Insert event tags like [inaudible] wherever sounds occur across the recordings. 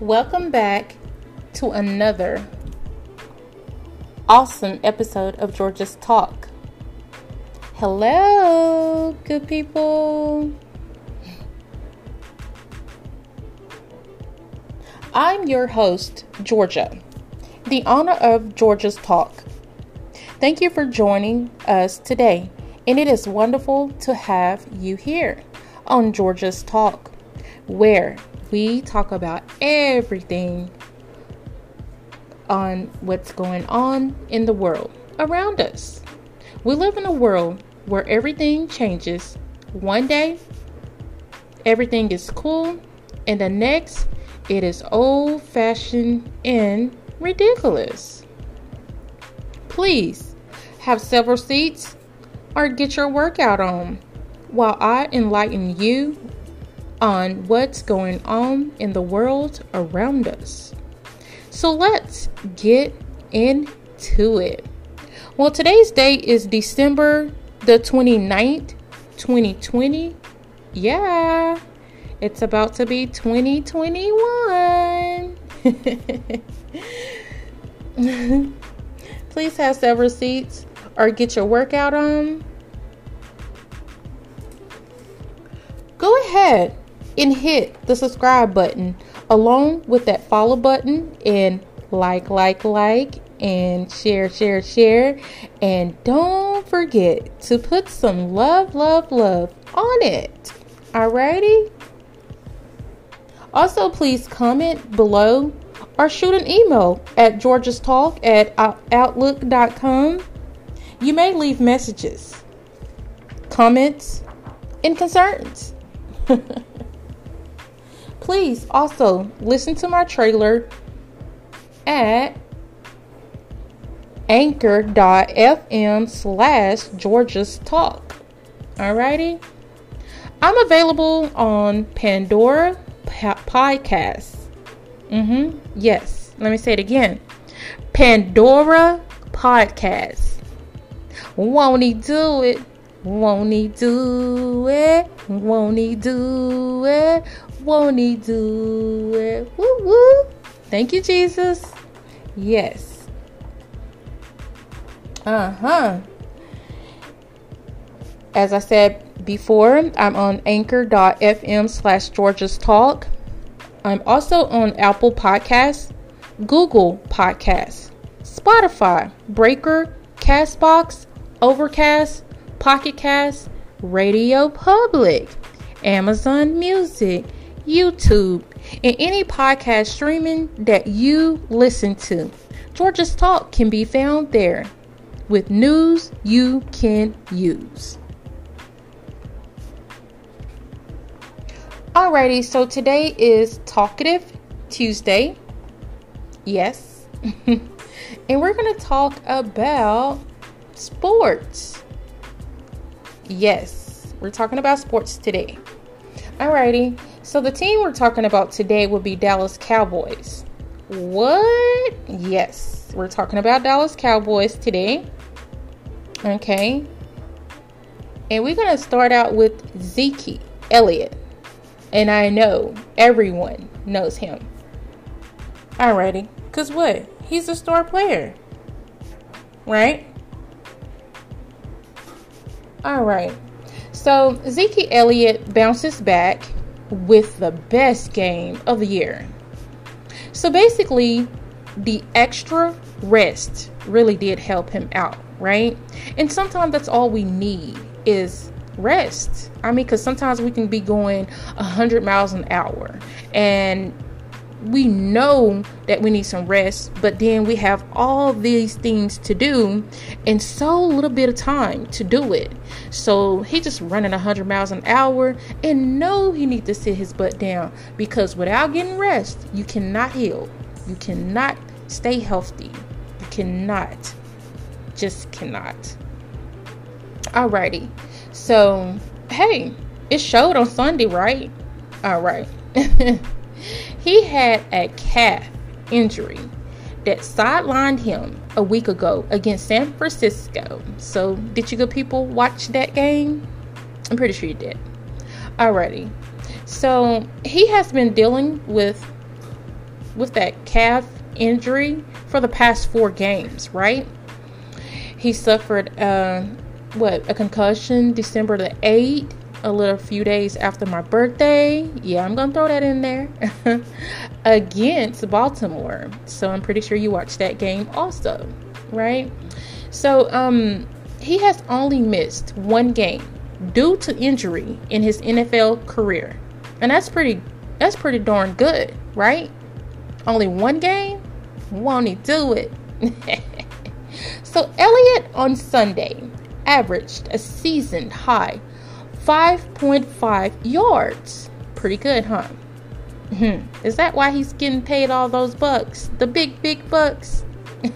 Welcome back to another awesome episode of Georgia's Talk. Hello, good people. I'm your host, Georgia, the honor of Georgia's Talk. Thank you for joining us today, and it is wonderful to have you here on Georgia's Talk, where we talk about everything on what's going on in the world around us. We live in a world where everything changes. One day, everything is cool, and the next, it is old fashioned and ridiculous. Please have several seats or get your workout on while I enlighten you on what's going on in the world around us. So let's get into it. Well, today's date is December the 29th, 2020. Yeah, it's about to be 2021. [laughs] Please have several seats or get your workout on. Go ahead and hit the subscribe button along with that follow button and like, like, like, and share, share, share. And don't forget to put some love, love, love on it. Alrighty? Also, please comment below or shoot an email at georgiastalk at outlook.com. You may leave messages, comments, and concerns. [laughs] Please also listen to my trailer at anchor.fm slash Georgia's Talk. Alrighty? I'm available on Pandora Podcasts. Mm-hmm. Yes. Let me say it again. Pandora Podcasts. Won't he do it? Won't he do it? Won't he do it? Won't he do it? Woo woo. Thank you, Jesus. Yes. Uh huh. As I said before, I'm on anchor.fm slash Georgia's Talk. I'm also on Apple Podcasts, Google Podcasts, Spotify, Breaker, Castbox, Overcast, Pocket Cast, Radio Public, Amazon Music, YouTube, and any podcast streaming that you listen to. Georgia's Talk can be found there with news you can use. Alrighty, so today is Talkative Tuesday. Yes. [laughs] and we're going to talk about sports. Yes, we're talking about sports today. Alrighty, so the team we're talking about today will be Dallas Cowboys. What? Yes, we're talking about Dallas Cowboys today. Okay. And we're going to start out with Zeke Elliott. And I know everyone knows him. Alrighty. Because what? He's a star player. Right? All right. So Zeke Elliott bounces back with the best game of the year. So basically, the extra rest really did help him out, right? And sometimes that's all we need is rest. I mean, because sometimes we can be going 100 miles an hour and we know that we need some rest, but then we have all these things to do and so little bit of time to do it. So he just running 100 miles an hour and know he need to sit his butt down because without getting rest, you cannot heal. You cannot stay healthy. You cannot. Just cannot. Alrighty. So, hey, it showed on Sunday, right? All right. [laughs] He had a calf injury that sidelined him a week ago against San Francisco. So, did you good people watch that game? I'm pretty sure you did. Alrighty. So, he has been dealing with with that calf injury for the past four games, right? He suffered uh, what a concussion December the 8th, a little few days after my birthday. Yeah, I'm gonna throw that in there [laughs] against Baltimore. So I'm pretty sure you watched that game also, right? So um, he has only missed one game due to injury in his NFL career, and that's pretty that's pretty darn good, right? Only one game, won't he do it? [laughs] so Elliott on Sunday averaged a season high 5.5 yards. Pretty good, huh? Hmm. Is that why he's getting paid all those bucks? The big, big bucks? [laughs]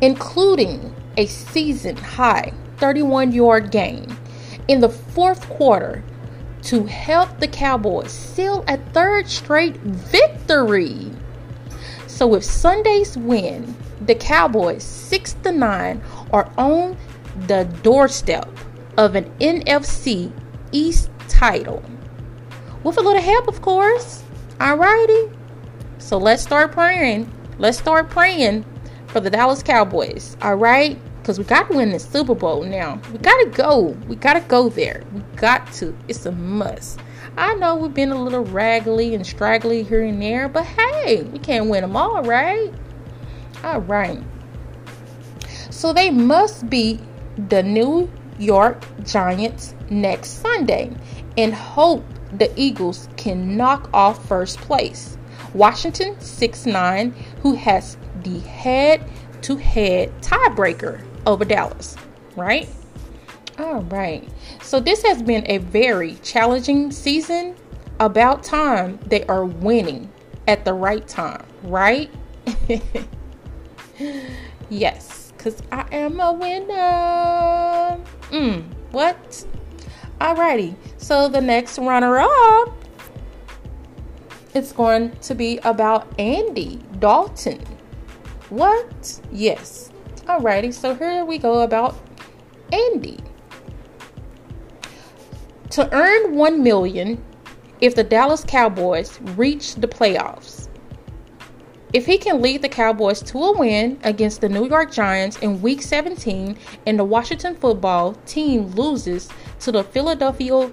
Including a season high 31 yard gain in the fourth quarter to help the Cowboys seal a third straight victory. So with Sunday's win, the Cowboys 6 to 9 are on the doorstep of an NFC East title. With a little help, of course. Alrighty. So let's start praying. Let's start praying for the Dallas Cowboys. Alright? Because we got to win the Super Bowl now. We got to go. We got to go there. We got to. It's a must. I know we've been a little raggedy and straggly here and there, but hey, we can't win them all, right? All right. So they must be the New York Giants next Sunday and hope the Eagles can knock off first place. Washington 6 9, who has the head to head tiebreaker over Dallas, right? All right. So this has been a very challenging season. About time they are winning at the right time, right? [laughs] yes, because I am a winner. Mm, what? Alrighty. So the next runner up it's going to be about Andy Dalton. What? Yes. Alrighty, so here we go about Andy. To earn 1 million if the Dallas Cowboys reach the playoffs. If he can lead the Cowboys to a win against the New York Giants in Week 17 and the Washington football team loses to the Philadelphia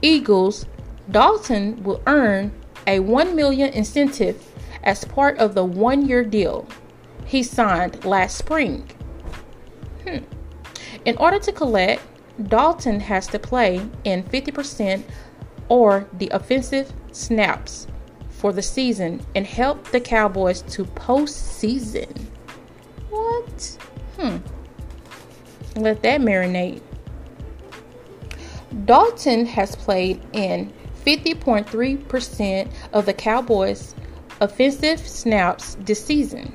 Eagles, Dalton will earn a 1 million incentive as part of the one-year deal he signed last spring. Hmm. In order to collect, Dalton has to play in 50% or the offensive snaps for the season and help the Cowboys to postseason. What? Hmm. Let that marinate. Dalton has played in 50.3% of the Cowboys' offensive snaps this season.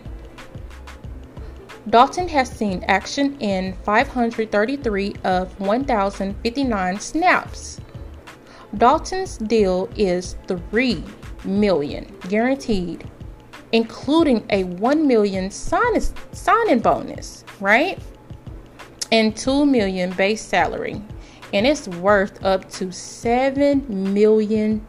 Dalton has seen action in 533 of 1,059 snaps. Dalton's deal is 3 million guaranteed, including a 1 million sign- signing bonus, right? And 2 million base salary. And it's worth up to 7 million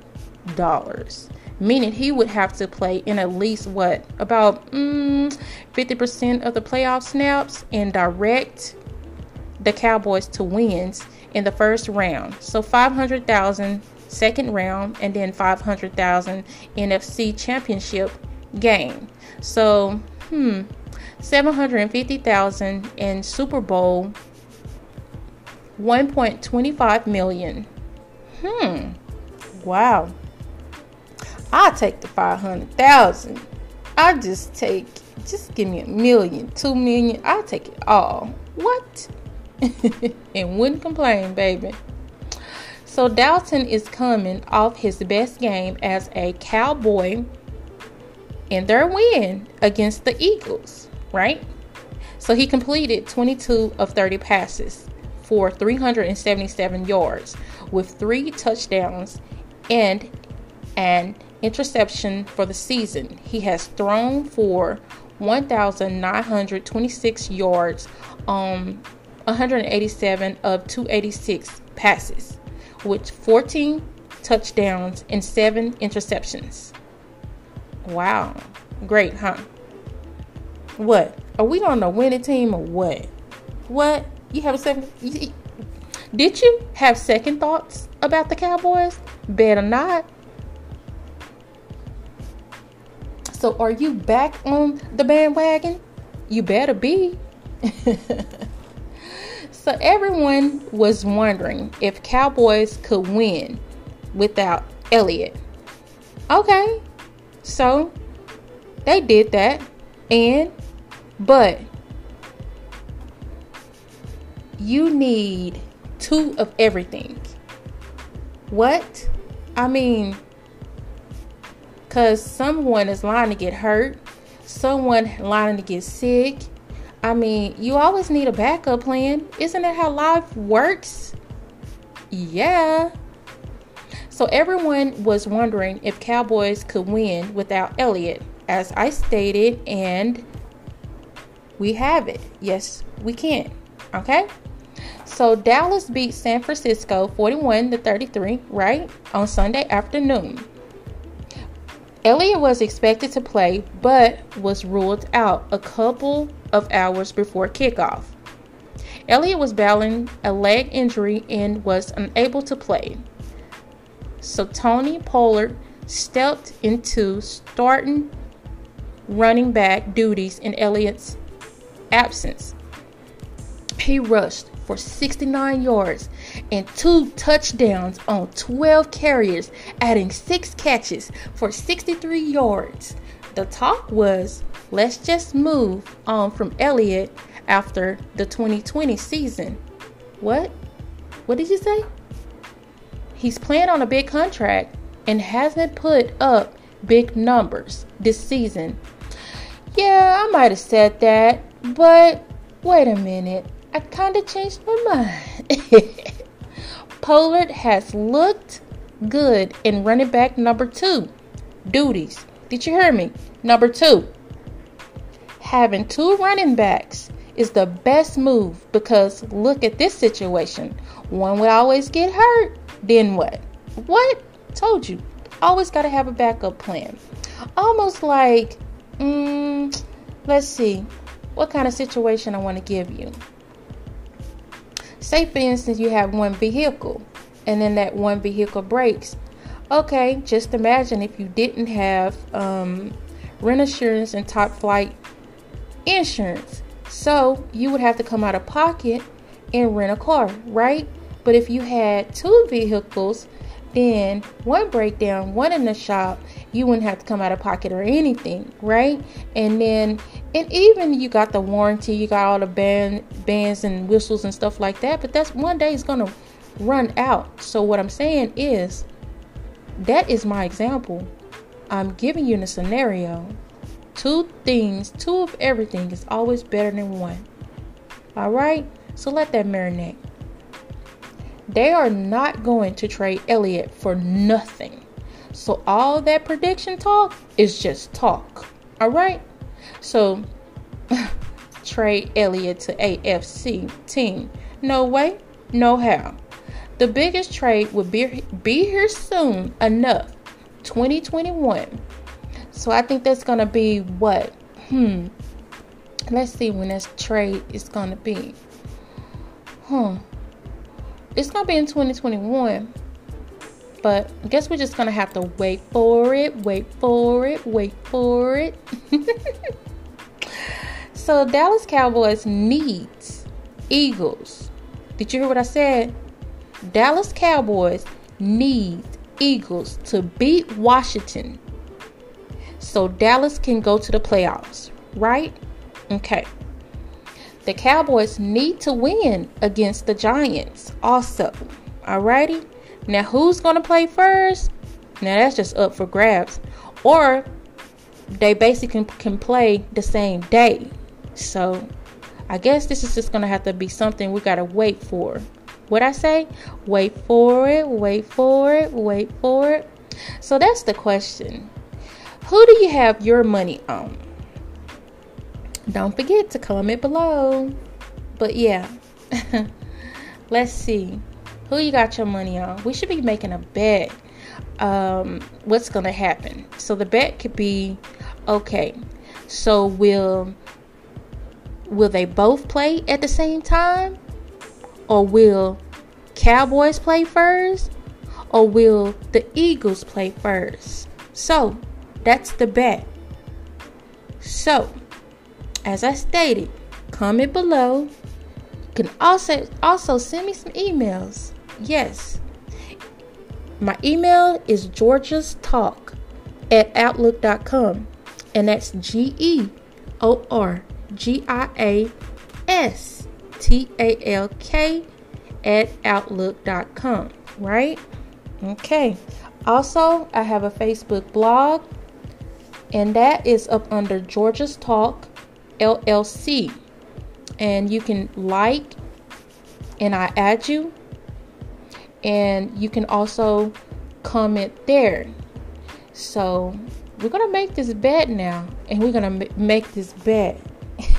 dollars. Meaning he would have to play in at least what about mm, 50% of the playoff snaps and direct the Cowboys to wins in the first round. So 500,000 second round, and then 500,000 NFC Championship game. So, hmm, 750,000 in Super Bowl 1.25 million. Hmm. Wow. I'll take the 500,000. I just take just give me a million, two million. I'll take it all. What? [laughs] and wouldn't complain, baby. So Dalton is coming off his best game as a Cowboy in their win against the Eagles, right? So he completed 22 of 30 passes for 377 yards with three touchdowns and an interception for the season. He has thrown for 1,926 yards on 187 of 286 passes with 14 touchdowns and seven interceptions. Wow. Great, huh? What? Are we on a winning team or what? What? You have a second? Did you have second thoughts about the Cowboys? Better not. So, are you back on the bandwagon? You better be. [laughs] so, everyone was wondering if Cowboys could win without Elliott. Okay, so they did that, and but you need two of everything. What? I mean, because someone is lying to get hurt, someone lying to get sick. I mean, you always need a backup plan. Isn't that how life works? Yeah. So everyone was wondering if Cowboys could win without Elliott, as I stated, and we have it. Yes, we can. Okay? So Dallas beat San Francisco 41 to 33, right? On Sunday afternoon. Elliott was expected to play, but was ruled out a couple of hours before kickoff. Elliott was battling a leg injury and was unable to play. So Tony Pollard stepped into starting running back duties in Elliott's absence. He rushed for 69 yards and two touchdowns on 12 carriers, adding six catches for 63 yards. The talk was let's just move on from Elliott after the 2020 season. What? What did you say? He's playing on a big contract and hasn't put up big numbers this season. Yeah, I might have said that, but wait a minute. I kind of changed my mind. [laughs] Pollard has looked good in running back number two duties. Did you hear me? Number two. Having two running backs is the best move because look at this situation. One would always get hurt. Then what? What? Told you. Always got to have a backup plan. Almost like, mm, let's see, what kind of situation I want to give you say for instance you have one vehicle and then that one vehicle breaks okay just imagine if you didn't have um, rent assurance and top flight insurance so you would have to come out of pocket and rent a car right but if you had two vehicles then one breakdown, one in the shop, you wouldn't have to come out of pocket or anything, right? And then, and even you got the warranty, you got all the band, bands and whistles and stuff like that, but that's one day is gonna run out. So what I'm saying is, that is my example. I'm giving you the scenario. Two things, two of everything is always better than one. All right, so let that marinate. They are not going to trade Elliott for nothing. So all that prediction talk is just talk. All right? So [laughs] trade Elliott to AFC team. No way, no how. The biggest trade will be be here soon enough. 2021. So I think that's gonna be what? Hmm. Let's see when this trade is gonna be. Hmm it's gonna be in 2021 but I guess we're just gonna have to wait for it wait for it wait for it [laughs] so dallas cowboys needs eagles did you hear what i said dallas cowboys needs eagles to beat washington so dallas can go to the playoffs right okay the Cowboys need to win against the Giants also. Alrighty? Now, who's to play first? Now, that's just up for grabs. Or they basically can play the same day. So, I guess this is just to have to be something we got to wait for. What I say? Wait for it, wait for it, wait for it. So, that's the question. Who do you have your money on? Don't forget to comment below. But yeah, [laughs] let's see. Who you got your money on? We should be making a bet. um, what's going to happen. So the bet could be okay. So will will they both play at the same time? Or will Cowboys play first? Or will the Eagles play first? So that's the bet. So, as I stated, comment below. You can also also send me some emails. Yes. My email is Georgia's Talk at Outlook.com. And that's G E O R G I A S T A L K at Outlook.com. Right? Okay. Also, I have a Facebook blog, and that is up under Georgia's Talk LLC. And you can like, and I add you, and you can also comment there. So, we're gonna make this bet now, and we're gonna make this bet. [laughs]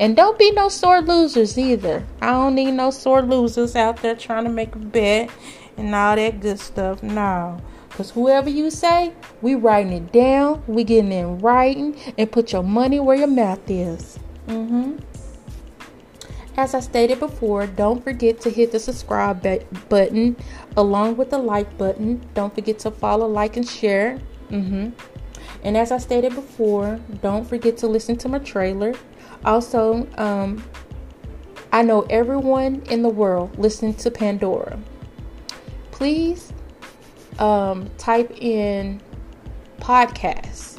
and don't be no sore losers either. I don't need no sore losers out there trying to make a bet and all that good stuff. No. Because whoever you say, we writing it down, we getting in writing, and put your money where your mouth is. Mm-hmm. As I stated before, don't forget to hit the subscribe button along with the like button. Don't forget to follow, like, and share. Mm-hmm. And as I stated before, don't forget to listen to my trailer. Also, um, I know everyone in the world listening to Pandora. Please um, type in podcast.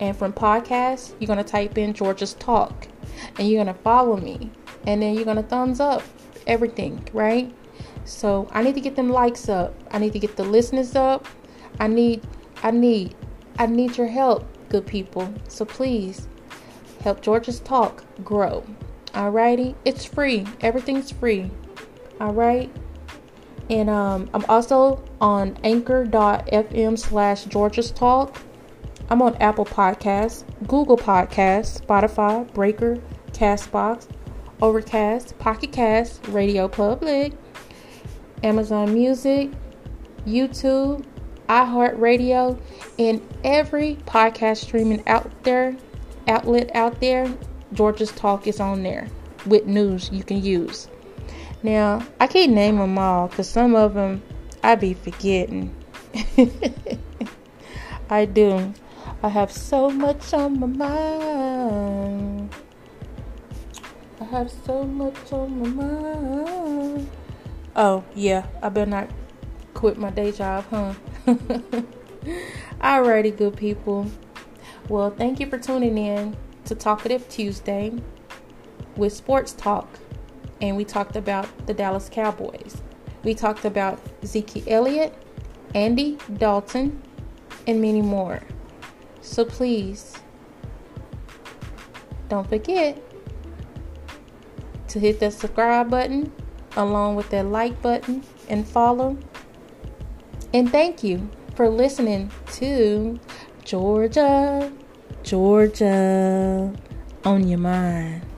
And from podcast, you're going to type in Georgia's Talk. And you're going to follow me. And then you're going to thumbs up everything, right? So I need to get them likes up. I need to get the listeners up. I need, I need I need your help, good people. So please help Georgia's Talk grow. Alrighty? It's free. Everything's free. Alright? And um, I'm also on anchor.fm slash Georgia's Talk. I'm on Apple Podcasts, Google Podcasts, Spotify, Breaker, Castbox, Overcast, Pocket Cast, Radio Public, Amazon Music, YouTube, iHeartRadio, and every podcast streaming out there, outlet out there. Georgia's Talk is on there with news you can use. Now, I can't name them all because some of them I be forgetting. [laughs] I do. I have so much on my mind. I have so much on my mind. Oh, yeah, I better not quit my day job, huh? [laughs] Alrighty, good people. Well, thank you for tuning in to Talkative Tuesday with Sports Talk. And we talked about the Dallas Cowboys. We talked about Zeke Elliott, Andy Dalton, and many more. So please, don't forget to hit that subscribe button along with that like button and follow and thank you for listening to Georgia, Georgia on your mind.